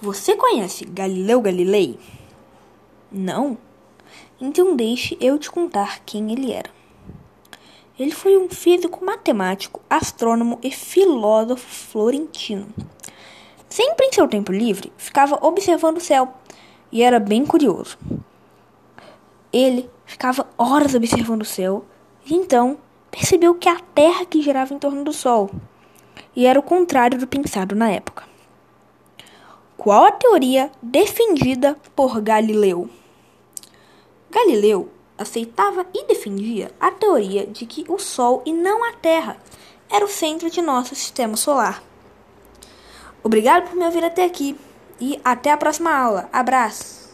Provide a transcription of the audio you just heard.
Você conhece Galileu Galilei? Não? Então deixe eu te contar quem ele era. Ele foi um físico matemático, astrônomo e filósofo florentino. Sempre em seu tempo livre, ficava observando o céu e era bem curioso. Ele ficava horas observando o céu e então percebeu que a Terra que girava em torno do Sol e era o contrário do pensado na época. Qual a teoria defendida por Galileu? Galileu aceitava e defendia a teoria de que o Sol e não a Terra era o centro de nosso sistema solar. Obrigado por me ouvir até aqui e até a próxima aula. Abraço!